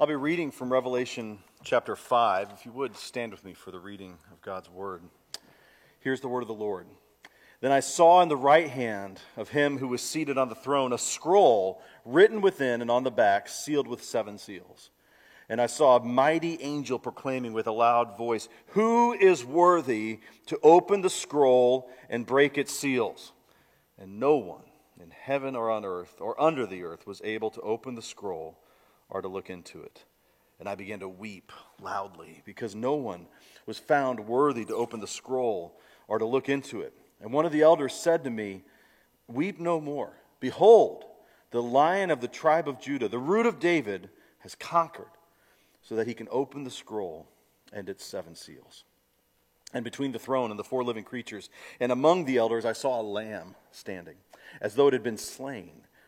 I'll be reading from Revelation chapter 5. If you would, stand with me for the reading of God's word. Here's the word of the Lord. Then I saw in the right hand of him who was seated on the throne a scroll written within and on the back, sealed with seven seals. And I saw a mighty angel proclaiming with a loud voice, Who is worthy to open the scroll and break its seals? And no one in heaven or on earth or under the earth was able to open the scroll or to look into it. And I began to weep loudly because no one was found worthy to open the scroll or to look into it. And one of the elders said to me, Weep no more. Behold, the lion of the tribe of Judah, the root of David, has conquered so that he can open the scroll and its seven seals. And between the throne and the four living creatures, and among the elders, I saw a lamb standing, as though it had been slain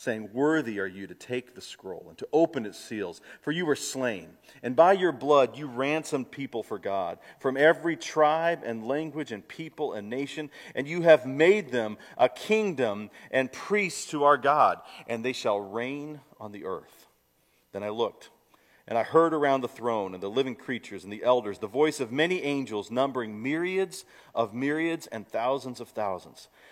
saying, Worthy are you to take the scroll and to open its seals, for you were slain, and by your blood you ransomed people for God from every tribe and language and people and nation, and you have made them a kingdom and priests to our God, and they shall reign on the earth. Then I looked. And I heard around the throne and the living creatures and the elders the voice of many angels, numbering myriads of myriads and thousands of thousands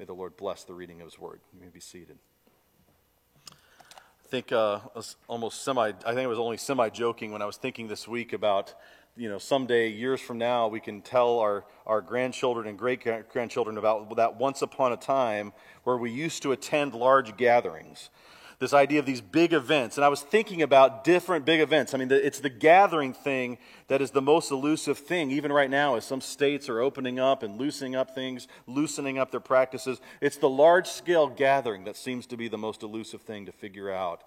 May the Lord bless the reading of His word. You may be seated. I think uh, almost semi. I think I was only semi joking when I was thinking this week about, you know, someday years from now we can tell our our grandchildren and great grandchildren about that once upon a time where we used to attend large gatherings this idea of these big events. And I was thinking about different big events. I mean, it's the gathering thing that is the most elusive thing, even right now, as some states are opening up and loosening up things, loosening up their practices. It's the large scale gathering that seems to be the most elusive thing to figure out.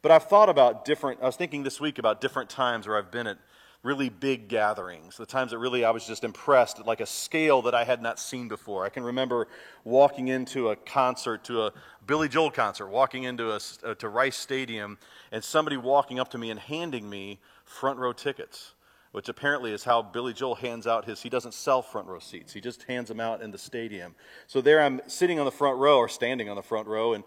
But I've thought about different, I was thinking this week about different times where I've been at really big gatherings, the times that really I was just impressed at like a scale that I had not seen before. I can remember walking into a concert, to a Billy Joel concert, walking into a, uh, to Rice Stadium, and somebody walking up to me and handing me front row tickets which apparently is how Billy Joel hands out his, he doesn't sell front row seats. He just hands them out in the stadium. So there I'm sitting on the front row or standing on the front row and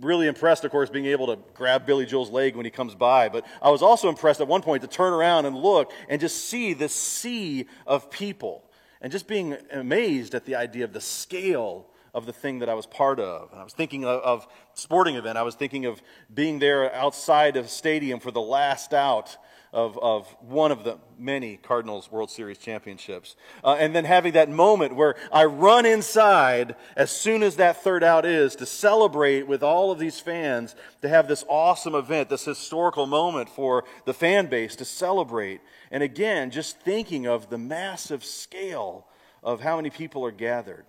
really impressed, of course, being able to grab Billy Joel's leg when he comes by. But I was also impressed at one point to turn around and look and just see this sea of people and just being amazed at the idea of the scale of the thing that I was part of. And I was thinking of, of sporting event. I was thinking of being there outside of stadium for the last out of, of one of the many Cardinals World Series championships. Uh, and then having that moment where I run inside as soon as that third out is to celebrate with all of these fans, to have this awesome event, this historical moment for the fan base to celebrate. And again, just thinking of the massive scale of how many people are gathered.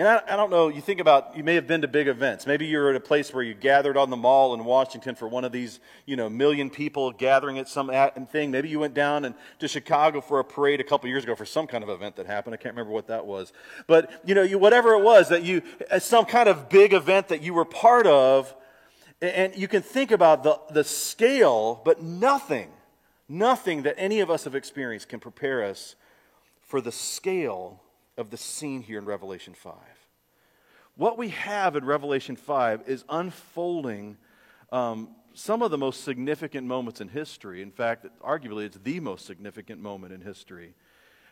And I, I, don't know, you think about, you may have been to big events. Maybe you're at a place where you gathered on the mall in Washington for one of these, you know, million people gathering at some thing. Maybe you went down and, to Chicago for a parade a couple years ago for some kind of event that happened. I can't remember what that was. But, you know, you, whatever it was that you, uh, some kind of big event that you were part of, and you can think about the, the scale, but nothing, nothing that any of us have experienced can prepare us for the scale of the scene here in Revelation 5. What we have in Revelation 5 is unfolding um, some of the most significant moments in history. In fact, arguably, it's the most significant moment in history.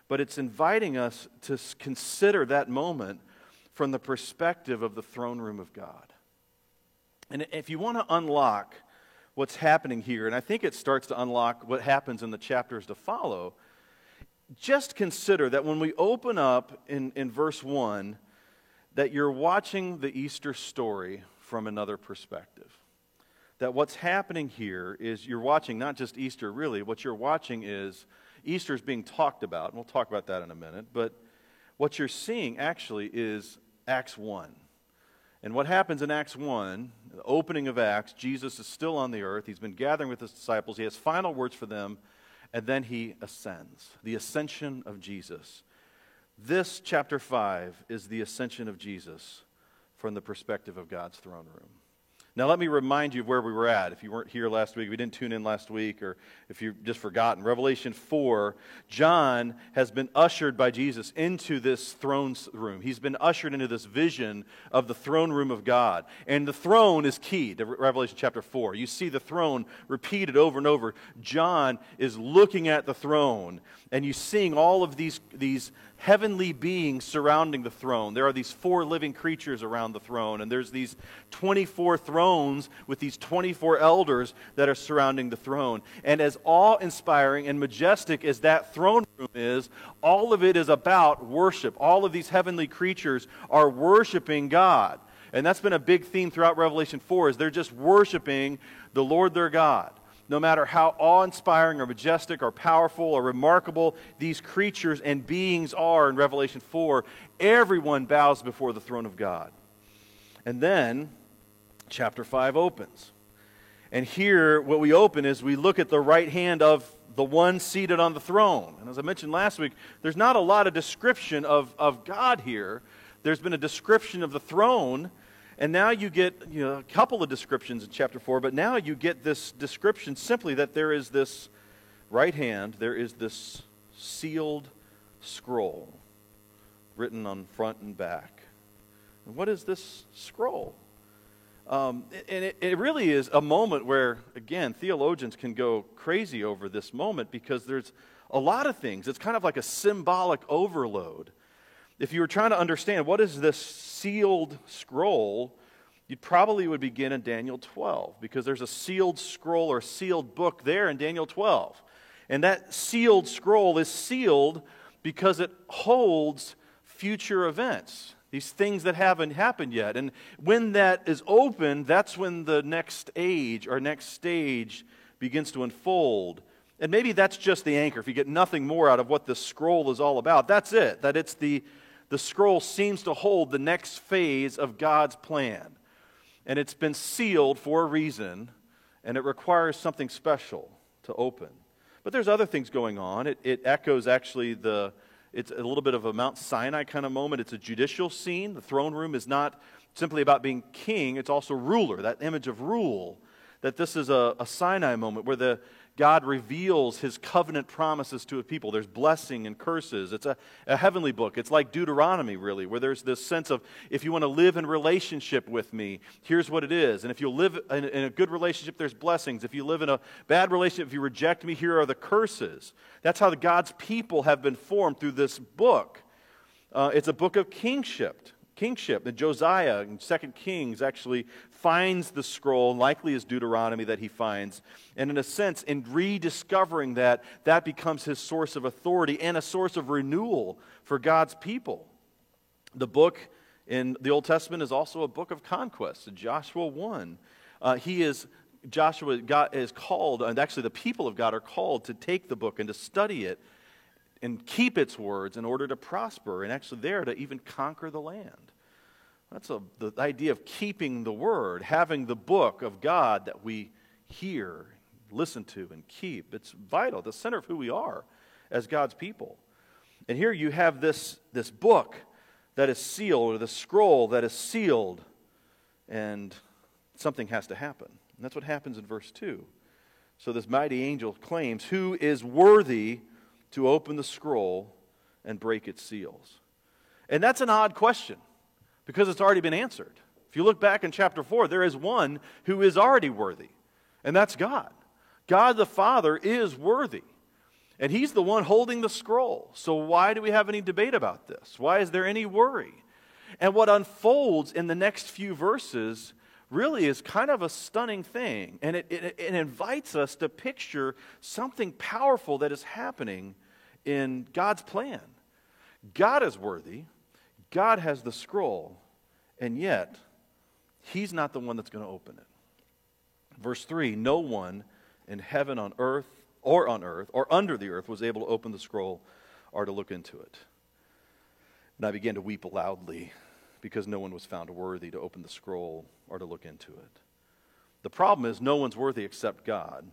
But it's inviting us to consider that moment from the perspective of the throne room of God. And if you want to unlock what's happening here, and I think it starts to unlock what happens in the chapters to follow just consider that when we open up in, in verse 1, that you're watching the Easter story from another perspective. That what's happening here is you're watching not just Easter, really, what you're watching is Easter is being talked about, and we'll talk about that in a minute, but what you're seeing actually is Acts 1. And what happens in Acts 1, the opening of Acts, Jesus is still on the earth. He's been gathering with his disciples. He has final words for them, and then he ascends. The ascension of Jesus. This, chapter 5, is the ascension of Jesus from the perspective of God's throne room. Now, let me remind you of where we were at. If you weren't here last week, we didn't tune in last week, or if you've just forgotten. Revelation 4, John has been ushered by Jesus into this throne room. He's been ushered into this vision of the throne room of God. And the throne is key to Revelation chapter 4. You see the throne repeated over and over. John is looking at the throne, and you're seeing all of these, these heavenly beings surrounding the throne. There are these four living creatures around the throne, and there's these 24 thrones with these 24 elders that are surrounding the throne. And as awe inspiring and majestic as that throne room is, all of it is about worship. All of these heavenly creatures are worshiping God. And that's been a big theme throughout Revelation 4 is they're just worshiping the Lord their God no matter how awe inspiring or majestic or powerful or remarkable these creatures and beings are in Revelation 4, everyone bows before the throne of God. And then chapter 5 opens. And here, what we open is we look at the right hand of the one seated on the throne. And as I mentioned last week, there's not a lot of description of, of God here. There's been a description of the throne and now you get you know, a couple of descriptions in chapter 4, but now you get this description simply that there is this right hand, there is this sealed scroll written on front and back. And what is this scroll? Um, and it, it, really is a moment where, again, theologians can go crazy over this moment because there's a lot of things. It's kind of like a symbolic overload if you were trying to understand what is this sealed scroll, you probably would begin in Daniel 12 because there's a sealed scroll or sealed book there in Daniel 12. And that sealed scroll is sealed because it holds future events, these things that haven't happened yet. And when that is open, that's when the next age or next stage begins to unfold. And maybe that's just the anchor. If you get nothing more out of what this scroll is all about, that's it. That it's the the scroll seems to hold the next phase of God's plan. And it's been sealed for a reason, and it requires something special to open. But there's other things going on. It, it echoes actually the, it's a little bit of a Mount Sinai kind of moment. It's a judicial scene. The throne room is not simply about being king, it's also ruler, that image of rule. That this is a, a Sinai moment where the, God reveals his covenant promises to a people. There's blessing and curses. It's a, a heavenly book. It's like Deuteronomy, really, where there's this sense of if you want to live in relationship with me, here's what it is. And if you live in, in a good relationship, there's blessings. If you live in a bad relationship, if you reject me, here are the curses. That's how God's people have been formed through this book. Uh, it's a book of kingship kingship. And Josiah in 2 Kings actually finds the scroll, likely is Deuteronomy that he finds. And in a sense, in rediscovering that, that becomes his source of authority and a source of renewal for God's people. The book in the Old Testament is also a book of conquest. Joshua 1. Uh, he is Joshua is called, and actually the people of God are called to take the book and to study it and keep its words in order to prosper, and actually there to even conquer the land. That's a, the idea of keeping the word, having the book of God that we hear, listen to, and keep. It's vital, the center of who we are as God's people. And here you have this, this book that is sealed, or the scroll that is sealed, and something has to happen. And that's what happens in verse 2. So this mighty angel claims, Who is worthy to open the scroll and break its seals? And that's an odd question because it's already been answered. If you look back in chapter 4, there is one who is already worthy, and that's God. God the Father is worthy, and He's the one holding the scroll. So, why do we have any debate about this? Why is there any worry? And what unfolds in the next few verses really is kind of a stunning thing, and it, it, it invites us to picture something powerful that is happening in God's plan. God is worthy, God has the scroll, And yet, he's not the one that's going to open it. Verse 3 No one in heaven, on earth, or on earth, or under the earth was able to open the scroll or to look into it. And I began to weep loudly because no one was found worthy to open the scroll or to look into it. The problem is, no one's worthy except God.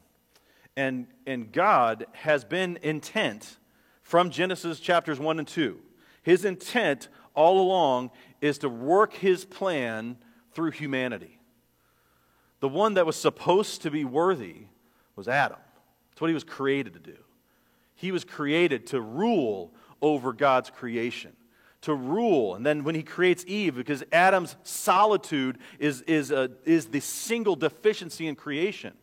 And, and God has been intent from Genesis chapters 1 and 2. His intent all along is to work his plan through humanity. The one that was supposed to be worthy was Adam. That's what he was created to do. He was created to rule over God's creation, to rule. And then when he creates Eve, because Adam's solitude is, is, a, is the single deficiency in creation.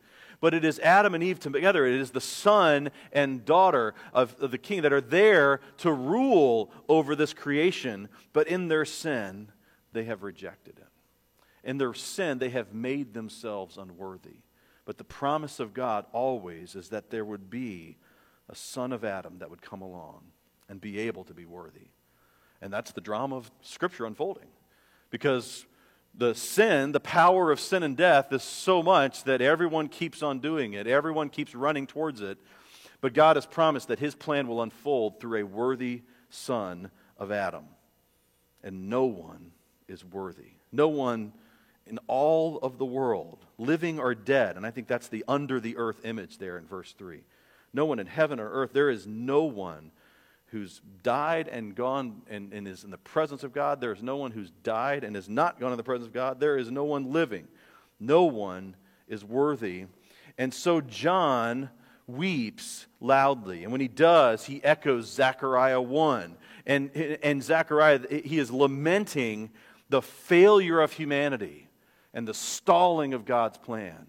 But it is Adam and Eve together. It is the son and daughter of, of the king that are there to rule over this creation. But in their sin, they have rejected him. In their sin, they have made themselves unworthy. But the promise of God always is that there would be a son of Adam that would come along and be able to be worthy. And that's the drama of Scripture unfolding. Because the sin, the power of sin and death is so much that everyone keeps on doing it, everyone keeps running towards it. But God has promised that His plan will unfold through a worthy son of Adam. And no one is worthy. No one in all of the world, living or dead. And I think that's the under the earth image there in verse 3. No one in heaven or earth, there is no one who's died and gone and, and is in the presence of God. There is no one who's died and is not gone in the presence of God. There is no one living. No one is worthy. And so John weeps loudly. And when he does, he echoes Zechariah 1. And, and Zechariah, he is lamenting the failure of humanity and the stalling of God's plan.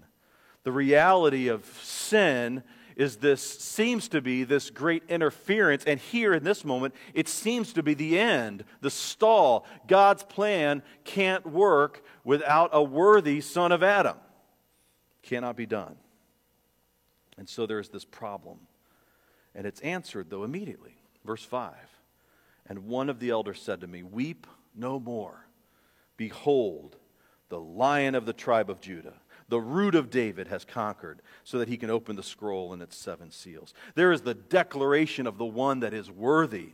The reality of sin is this seems to be this great interference. And here in this moment it seems to be the end the stall. God's plan can't work without a worthy son of adam. Cannot be done. And so there's this problem. And it's answered though immediately. Verse 5 and one of the elders said to me weep no more. Behold the lion of the tribe of Judah, the root of David, has conquered so that he can open the scroll and its seven seals. There is the declaration of the one that is worthy.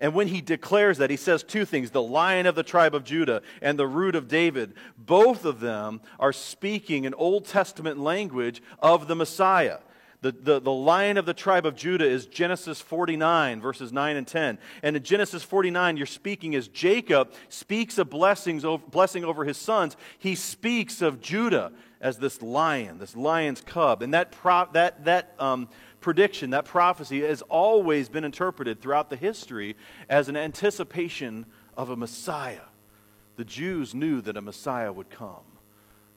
And when he declares that, he says two things the lion of the tribe of Judah and the root of David. Both of them are speaking in Old Testament language of the Messiah. The, the, the lion of the tribe of Judah is Genesis 49, verses 9 and 10. And in Genesis 49, you're speaking as Jacob speaks a blessings over, blessing over his sons. He speaks of Judah as this lion, this lion's cub. And that, pro, that, that um, prediction, that prophecy, has always been interpreted throughout the history as an anticipation of a Messiah. The Jews knew that a Messiah would come,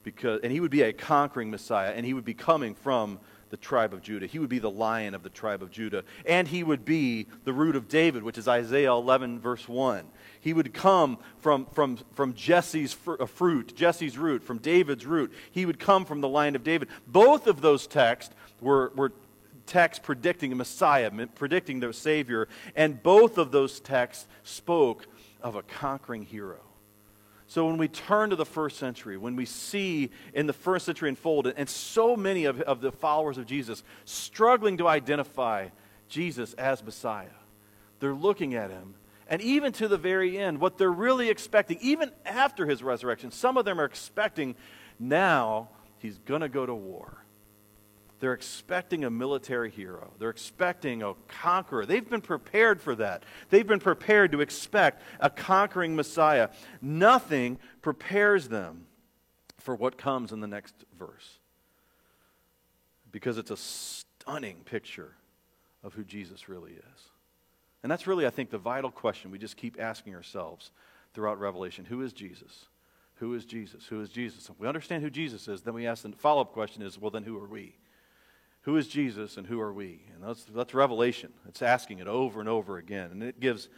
because, and he would be a conquering Messiah, and he would be coming from the tribe of Judah. He would be the lion of the tribe of Judah. And he would be the root of David, which is Isaiah 11, verse 1. He would come from, from, from Jesse's uh, fruit, Jesse's root, from David's root. He would come from the line of David. Both of those texts were, were texts predicting a Messiah, predicting the Savior. And both of those texts spoke of a conquering hero. So when we turn to the first century, when we see in the first century unfold, and so many of, of the followers of Jesus struggling to identify Jesus as Messiah, they're looking at him. And even to the very end, what they're really expecting, even after his resurrection, some of them are expecting now he's going to go to war. They're expecting a military hero. They're expecting a conqueror. They've been prepared for that. They've been prepared to expect a conquering Messiah. Nothing prepares them for what comes in the next verse because it's a stunning picture of who Jesus really is. And that's really, I think, the vital question we just keep asking ourselves throughout Revelation Who is Jesus? Who is Jesus? Who is Jesus? If we understand who Jesus is, then we ask the follow up question is, well, then who are we? Who is Jesus and who are we? And that's, that's Revelation. It's asking it over and over again. And it gives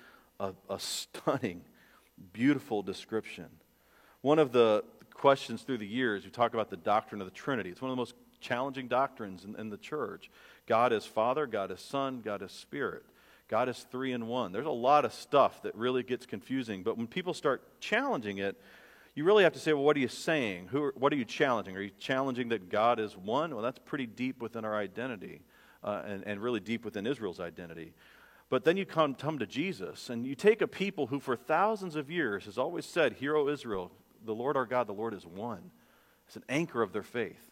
a, a stunning, beautiful description. One of the questions through the years, we talk about the doctrine of the Trinity. It's one of the most challenging doctrines in, in the church. God is Father, God is Son, God is Spirit. God is three in one. There's a lot of stuff that really gets confusing, but when people start challenging it, you really have to say, well, what are you saying? Who, what are you challenging? Are you challenging that God is one? Well, that's pretty deep within our identity uh, and, and really deep within Israel's identity. But then you come, come to Jesus, and you take a people who, for thousands of years, has always said, Hear, O Israel, the Lord our God, the Lord is one. It's an anchor of their faith.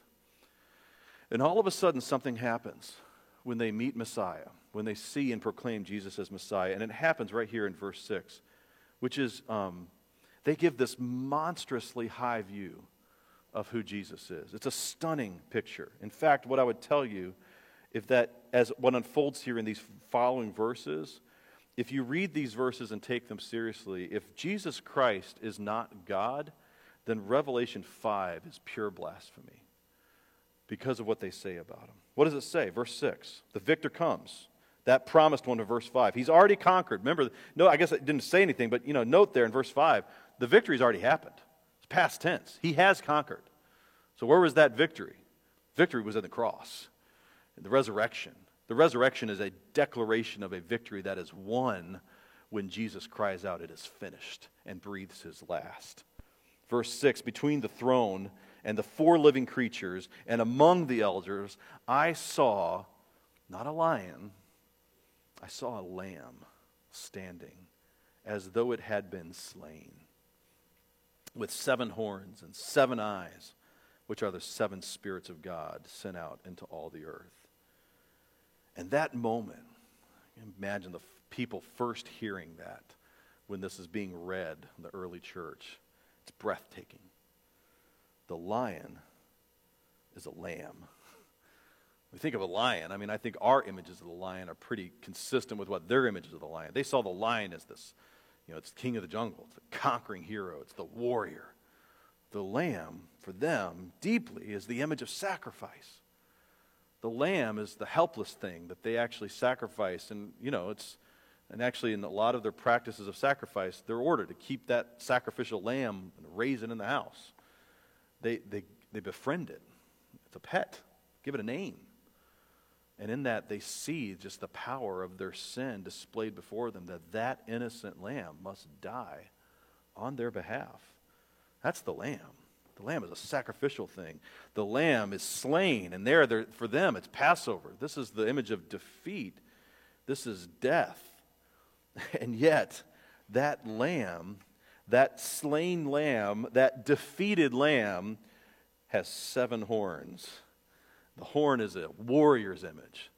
And all of a sudden, something happens when they meet Messiah, when they see and proclaim Jesus as Messiah. And it happens right here in verse 6, which is um, they give this monstrously high view of who Jesus is. It's a stunning picture. In fact, what I would tell you if that, as what unfolds here in these following verses, if you read these verses and take them seriously, if Jesus Christ is not God, then Revelation 5 is pure blasphemy because of what they say about him. What does it say? Verse 6 The victor comes. That promised one to verse 5. He's already conquered. Remember, no, I guess it didn't say anything, but you know, note there in verse 5, the victory's already happened. It's past tense. He has conquered. So where was that victory? Victory was in the cross in the resurrection. The resurrection is a declaration of a victory that is won when Jesus cries out, It is finished, and breathes his last. Verse 6 Between the throne and the four living creatures, and among the elders, I saw not a lion, I saw a lamb standing as though it had been slain, with seven horns and seven eyes, which are the seven spirits of God sent out into all the earth. And that moment, imagine the people first hearing that when this is being read in the early church. It's breathtaking. The lion is a lamb. We think of a lion. I mean, I think our images of the lion are pretty consistent with what their images of the lion. They saw the lion as this, you know, it's king of the jungle, it's the conquering hero, it's the warrior. The lamb, for them, deeply is the image of sacrifice the lamb is the helpless thing that they actually sacrifice. And, you know, it's, and actually, in a lot of their practices of sacrifice, they're ordered to keep that sacrificial lamb and raise it in the house. They, they, they befriend it. It's a pet. Give it a name. And in that, they see just the power of their sin displayed before them that that innocent lamb must die on their behalf. That's the lamb. The lamb is a sacrificial thing. The lamb is slain, and there, for them, it's Passover. This is the image of defeat. This is death. And yet, that lamb, that slain lamb, that defeated lamb, has seven horns. The horn is a warrior's image.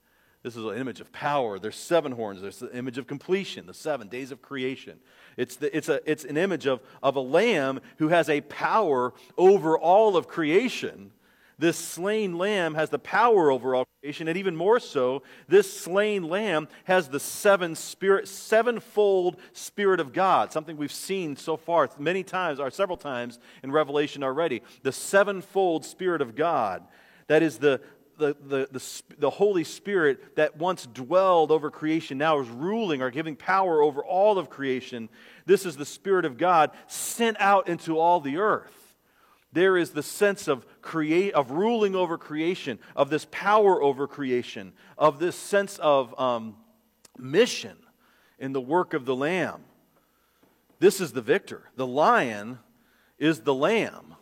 This is an image of power. There's seven horns. There's the image of completion, the seven days of creation. It's, the, it's, a, it's an image of, of a lamb who has a power over all of creation. This slain lamb has the power over all creation, and even more so, this slain lamb has the seven spirit, sevenfold spirit of God, something we've seen so far many times, or several times in Revelation already. The sevenfold spirit of God. That is the, the, the, the, the, Holy Spirit that once dwelled over creation now is ruling or giving power over all of creation. This is the Spirit of God sent out into all the earth. There is the sense of create of ruling over creation, of this power over creation, of this sense of um, mission in the work of the Lamb. This is the victor. The lion is the lamb.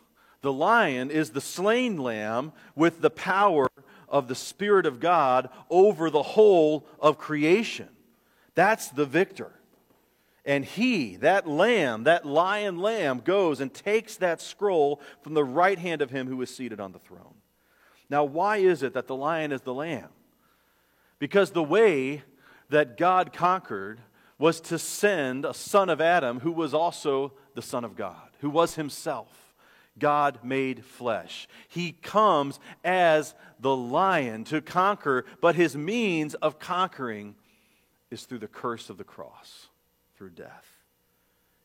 The lion is the slain lamb with the power of the Spirit of God over the whole of creation. That's the victor. And he, that lamb, that lion lamb, goes and takes that scroll from the right hand of him who is seated on the throne. Now, why is it that the lion is the lamb? Because the way that God conquered was to send a son of Adam who was also the Son of God, who was himself. God made flesh. He comes as the lion to conquer, but his means of conquering is through the curse of the cross, through death.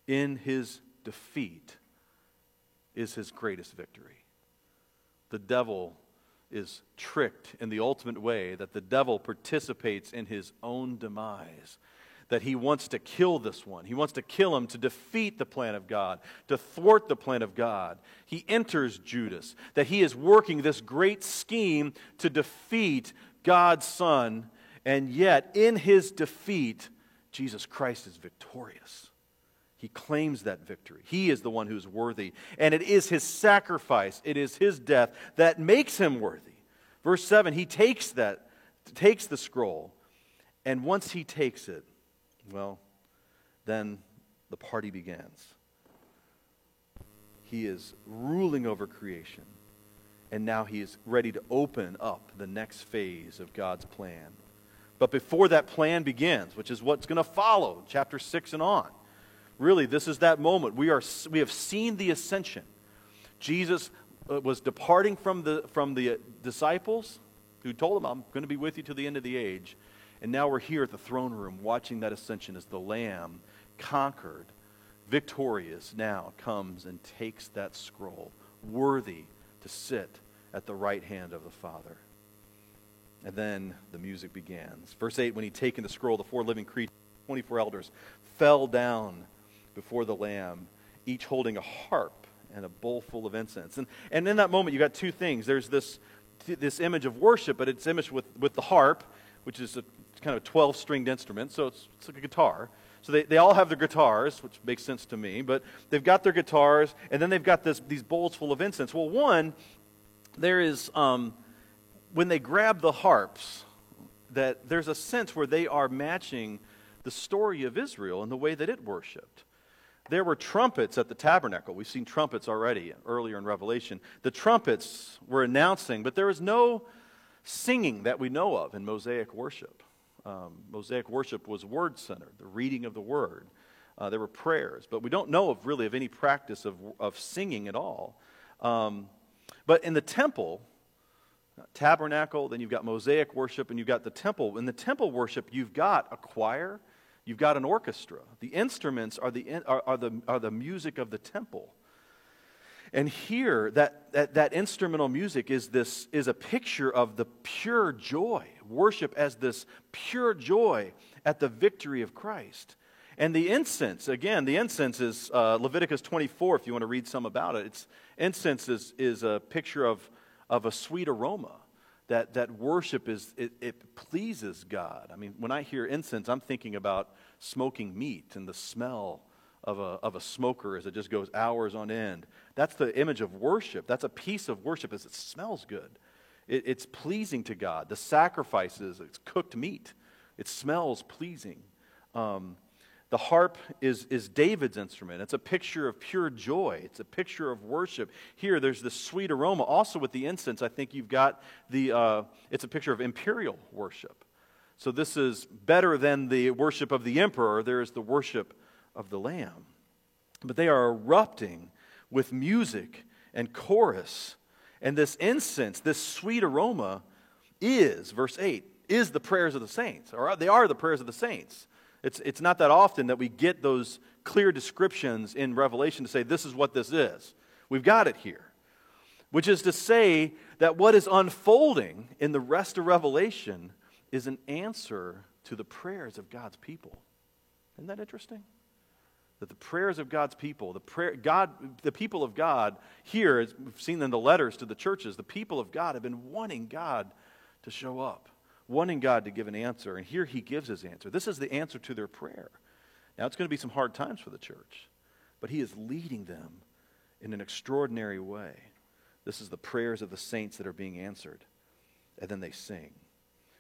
In his defeat is his greatest victory. The devil is tricked in the ultimate way that the devil participates in his own demise that he wants to kill this one. He wants to kill him to defeat the plan of God, to thwart the plan of God. He enters Judas, that he is working this great scheme to defeat God's Son, and yet in his defeat, Jesus Christ is victorious. He claims that victory. He is the one who's worthy. And it is his sacrifice, it is his death that makes him worthy. Verse 7, he takes that, takes the scroll, and once he takes it, well, then the party begins. He is ruling over creation, and now he is ready to open up the next phase of God's plan. But before that plan begins, which is what's going to follow, chapter 6 and on, really, this is that moment. We, are, we have seen the ascension. Jesus uh, was departing from the, from the disciples who told him, I'm going to be with you to the end of the age. And now we're here at the throne room watching that ascension as the Lamb, conquered, victorious, now comes and takes that scroll, worthy to sit at the right hand of the Father. And then the music begins. Verse 8 When he'd taken the scroll, the four living creatures, 24 elders, fell down before the Lamb, each holding a harp and a bowl full of incense. And, and in that moment, you've got two things. There's this, this image of worship, but it's image with, with the harp, which is a kind of a 12 stringed instrument, so it's, it's like a guitar. So they, they all have their guitars, which makes sense to me, but they've got their guitars, and then they've got this, these bowls full of incense. Well, one, there is, um, when they grab the harps, that there's a sense where they are matching the story of Israel and the way that it worshiped. There were trumpets at the tabernacle. We've seen trumpets already earlier in Revelation. The trumpets were announcing, but there was no singing that we know of in Mosaic worship. Um, Mosaic worship was word centered, the reading of the word. Uh, there were prayers, but we don't know of really of any practice of, of singing at all. Um, but in the temple, tabernacle, then you've got Mosaic worship, and you've got the temple. In the temple worship, you've got a choir, you've got an orchestra. The instruments are the, are, are the, are the music of the temple. And here, that, that, that instrumental music is, this, is a picture of the pure joy, worship as this pure joy at the victory of Christ. And the incense, again, the incense is uh, Leviticus 24, if you want to read some about it. It's, incense is, is a picture of, of a sweet aroma. That, that worship is, it, it pleases God. I mean, when I hear incense, I'm thinking about smoking meat and the smell of a, of a smoker as it just goes hours on end. That's the image of worship. That's a piece of worship as it smells good. It, it's pleasing to God. The sacrifices, it's cooked meat. It smells pleasing. Um, the harp is, is David's instrument. It's a picture of pure joy. It's a picture of worship. Here, there's this sweet aroma. Also, with the incense, I think you've got the, uh, it's a picture of imperial worship. So, this is better than the worship of the emperor. There is the worship of the Lamb. But they are erupting with music and chorus. And this incense, this sweet aroma, is, verse 8, is the prayers of the saints, or they are the prayers of the saints. It's, it's not that often that we get those clear descriptions in Revelation to say, this is what this is. We've got it here. Which is to say that what is unfolding in the rest of Revelation is an answer to the prayers of God's people. Isn't that interesting? That the prayers of God's people, the, prayer, God, the people of God here, as we've seen in the letters to the churches, the people of God have been wanting God to show up, wanting God to give an answer. And here he gives his answer. This is the answer to their prayer. Now, it's going to be some hard times for the church, but he is leading them in an extraordinary way. This is the prayers of the saints that are being answered. And then they sing.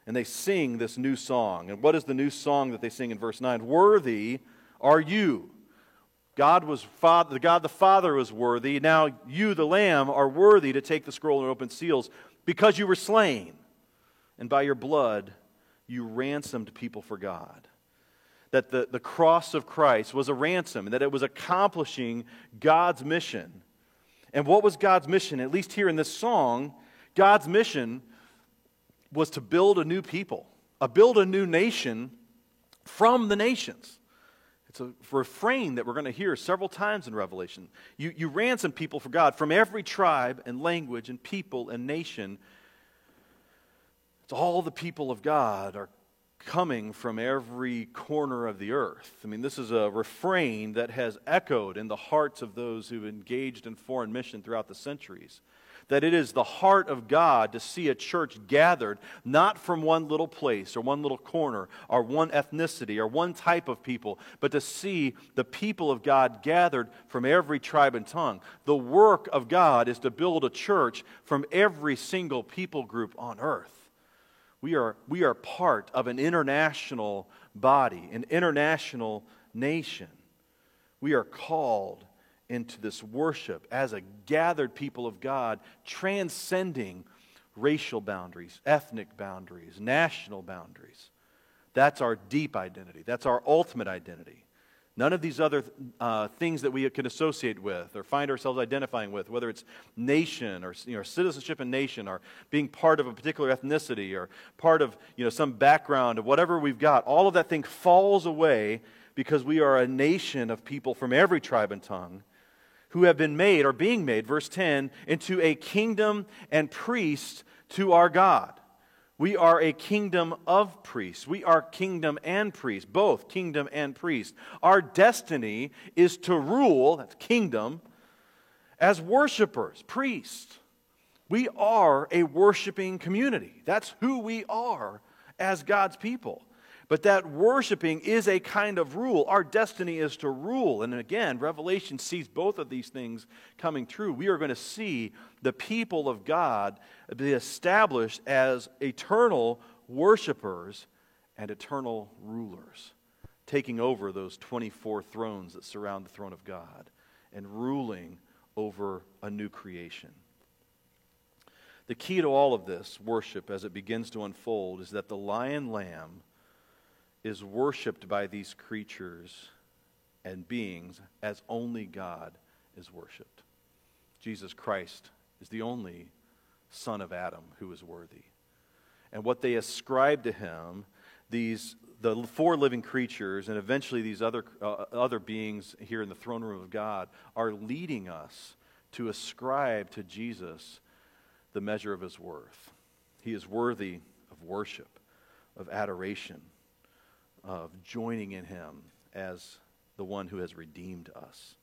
And they sing this new song. And what is the new song that they sing in verse 9? Worthy are you God was father, God the Father was worthy. Now you, the Lamb, are worthy to take the scroll and open seals because you were slain, and by your blood you ransomed people for God. That the, the cross of Christ was a ransom, and that it was accomplishing God's mission. And what was God's mission? At least here in this song, God's mission was to build a new people, a build a new nation from the nations. It's a refrain that we're going to hear several times in Revelation. You, you ransom people for God from every tribe and language and people and nation. It's all the people of God are coming from every corner of the earth. I mean, this is a refrain that has echoed in the hearts of those who've engaged in foreign mission throughout the centuries. That it is the heart of God to see a church gathered not from one little place or one little corner or one ethnicity or one type of people, but to see the people of God gathered from every tribe and tongue. The work of God is to build a church from every single people group on earth. We are, we are part of an international body, an international nation. We are called into this worship as a gathered people of God, transcending racial boundaries, ethnic boundaries, national boundaries. That's our deep identity. That's our ultimate identity. None of these other uh, things that we can associate with or find ourselves identifying with, whether it's nation or you know, citizenship and nation or being part of a particular ethnicity or part of you know, some background of whatever we've got, all of that thing falls away because we are a nation of people from every tribe and tongue who have been made, or being made, verse 10, into a kingdom and priests to our God. We are a kingdom of priests. We are kingdom and priest, both kingdom and priest. Our destiny is to rule, that's kingdom, as worshipers, priests. We are a worshiping community. That's who we are as God's people. But that worshiping is a kind of rule. Our destiny is to rule. And again, Revelation sees both of these things coming true. We are going to see the people of God be established as eternal worshipers and eternal rulers, taking over those 24 thrones that surround the throne of God and ruling over a new creation. The key to all of this worship as it begins to unfold is that the lion lamb is worshiped by these creatures and beings as only God is worshiped. Jesus Christ is the only son of Adam who is worthy. And what they ascribe to him, these the four living creatures and eventually these other uh, other beings here in the throne room of God are leading us to ascribe to Jesus the measure of his worth. He is worthy of worship, of adoration of joining in him as the one who has redeemed us.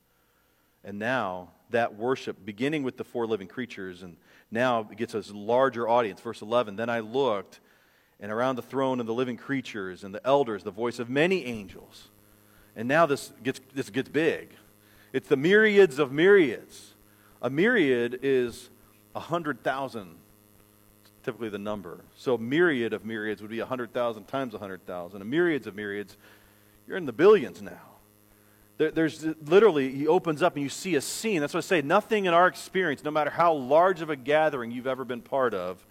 And now that worship, beginning with the four living creatures, and now it gets a larger audience. Verse 11 Then I looked, and around the throne and the living creatures and the elders, the voice of many angels. And now this gets, this gets big. It's the myriads of myriads. A myriad is a 100,000 typically the number. So myriad of myriads would be 100,000 times 100,000. A myriads of myriads, you're in the billions now. There, there's literally, he opens up and you see a scene. That's what I say. Nothing in our experience, no matter how large of a gathering you've ever been part of,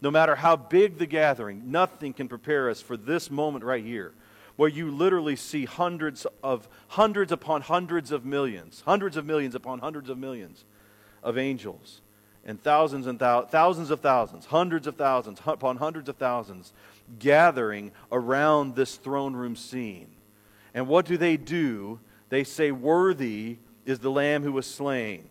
no matter how big the gathering, nothing can prepare us for this moment right here where you literally see hundreds of hundreds upon hundreds of millions, hundreds of millions upon hundreds of millions of angels and thousands and thou- thousands of thousands, hundreds of thousands upon hundreds of thousands gathering around this throne room scene. And what do they do? They say, Worthy is the Lamb who was slain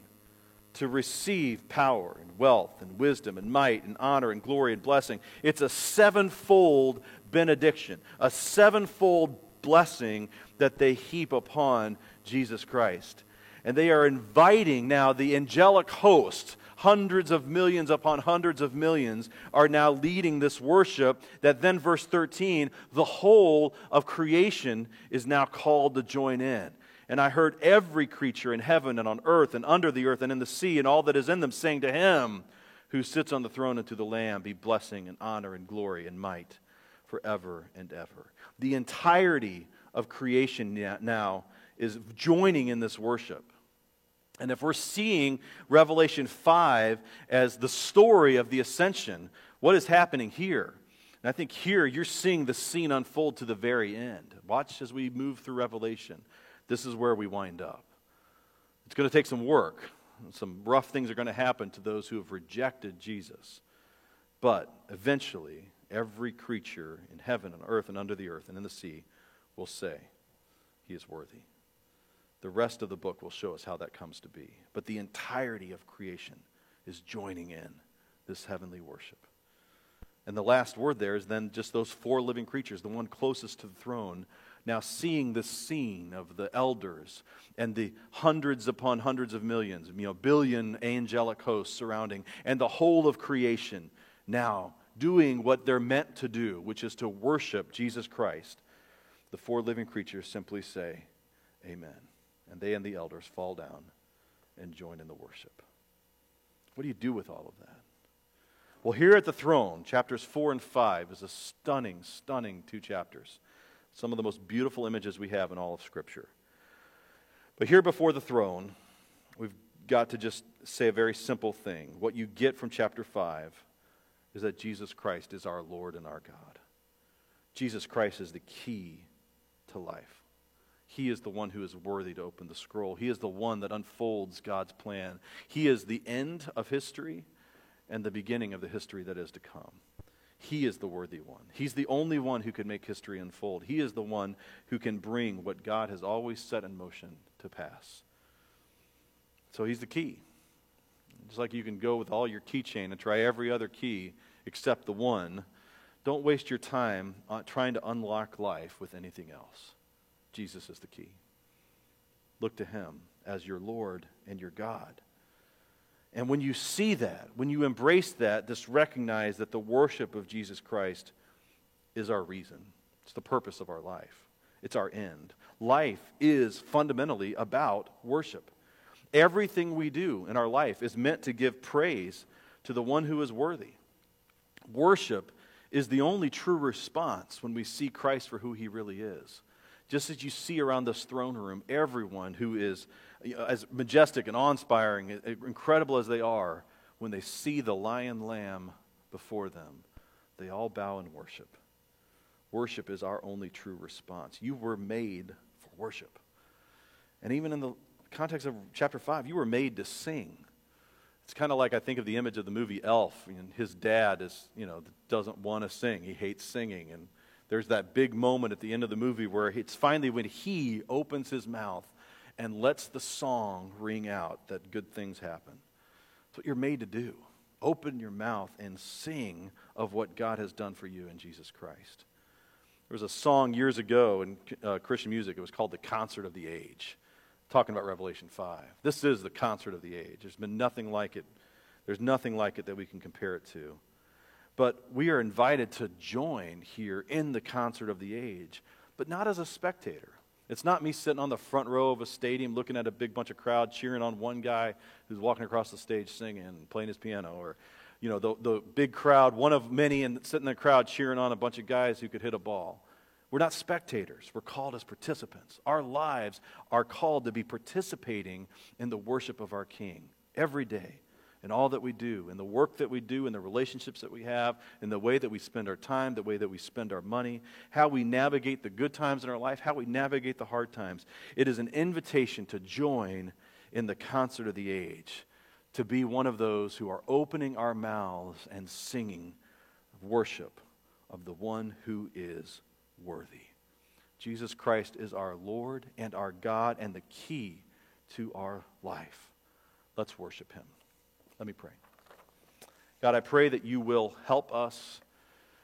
to receive power and wealth and wisdom and might and honor and glory and blessing. It's a sevenfold benediction, a sevenfold blessing that they heap upon Jesus Christ. And they are inviting now the angelic host hundreds of millions upon hundreds of millions are now leading this worship that then, verse 13, the whole of creation is now called to join in. And I heard every creature in heaven and on earth and under the earth and in the sea and all that is in them saying to him who sits on the throne and to the Lamb be blessing and honor and glory and might forever and ever. The entirety of creation now is joining in this worship. And if we're seeing Revelation 5 as the story of the ascension, what is happening here? And I think here you're seeing the scene unfold to the very end. Watch as we move through Revelation. This is where we wind up. It's going to take some work. Some rough things are going to happen to those who have rejected Jesus. But eventually, every creature in heaven and earth and under the earth and in the sea will say, He is worthy. The rest of the book will show us how that comes to be. But the entirety of creation is joining in this heavenly worship. And the last word there is then just those four living creatures, the one closest to the throne, Now, seeing the scene of the elders and the hundreds upon hundreds of millions, you know, billion angelic hosts surrounding, and the whole of creation now doing what they're meant to do, which is to worship Jesus Christ, the four living creatures simply say, Amen. And they and the elders fall down and join in the worship. What do you do with all of that? Well, here at the throne, chapters 4 and 5 is a stunning, stunning two chapters. Some of the most beautiful images we have in all of Scripture. But here before the throne, we've got to just say a very simple thing. What you get from chapter 5 is that Jesus Christ is our Lord and our God. Jesus Christ is the key to life. He is the one who is worthy to open the scroll. He is the one that unfolds God's plan. He is the end of history and the beginning of the history that is to come. He is the worthy one. He's the only one who can make history unfold. He is the one who can bring what God has always set in motion to pass. So he's the key. Just like you can go with all your keychain and try every other key except the one, don't waste your time uh, trying to unlock life with anything else. Jesus is the key. Look to him as your Lord and your God. And when you see that, when you embrace that, just recognize that the worship of Jesus Christ is our reason. It's the purpose of our life, it's our end. Life is fundamentally about worship. Everything we do in our life is meant to give praise to the one who is worthy. Worship is the only true response when we see Christ for who he really is. Just as you see around this throne room, everyone who is as majestic and awe inspiring, incredible as they are, when they see the lion lamb before them, they all bow and worship. Worship is our only true response. You were made for worship. And even in the context of chapter 5, you were made to sing. It's kind of like I think of the image of the movie Elf, and his dad is, you know, doesn't want to sing. He hates singing. And there's that big moment at the end of the movie where it's finally when he opens his mouth and lets the song ring out that good things happen. That's what you're made to do. Open your mouth and sing of what God has done for you in Jesus Christ. There was a song years ago in uh, Christian music. It was called The Concert of the Age, talking about Revelation 5. This is the concert of the age. There's been nothing like it. There's nothing like it that we can compare it to. But we are invited to join here in the concert of the age, but not as a spectator. It's not me sitting on the front row of a stadium looking at a big bunch of crowd cheering on one guy who's walking across the stage singing and playing his piano or you know the, the big crowd one of many and sitting in the crowd cheering on a bunch of guys who could hit a ball. We're not spectators. We're called as participants. Our lives are called to be participating in the worship of our king every day in all that we do, in the work that we do, in the relationships that we have, in the way that we spend our time, the way that we spend our money, how we navigate the good times in our life, how we navigate the hard times. It is an invitation to join in the concert of the age, to be one of those who are opening our mouths and singing worship of the one who is worthy. Jesus Christ is our Lord and our God and the key to our life. Let's worship him. Let me pray. God, I pray that you will help us,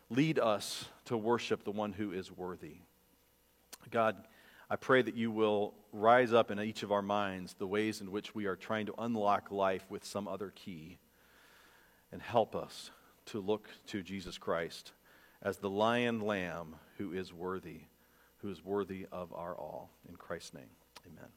lead us to worship the one who is worthy. God, I pray that you will rise up in each of our minds the ways in which we are trying to unlock life with some other key and help us to look to Jesus Christ as the lion lamb who is worthy, who is worthy of our all. In Christ's name, amen.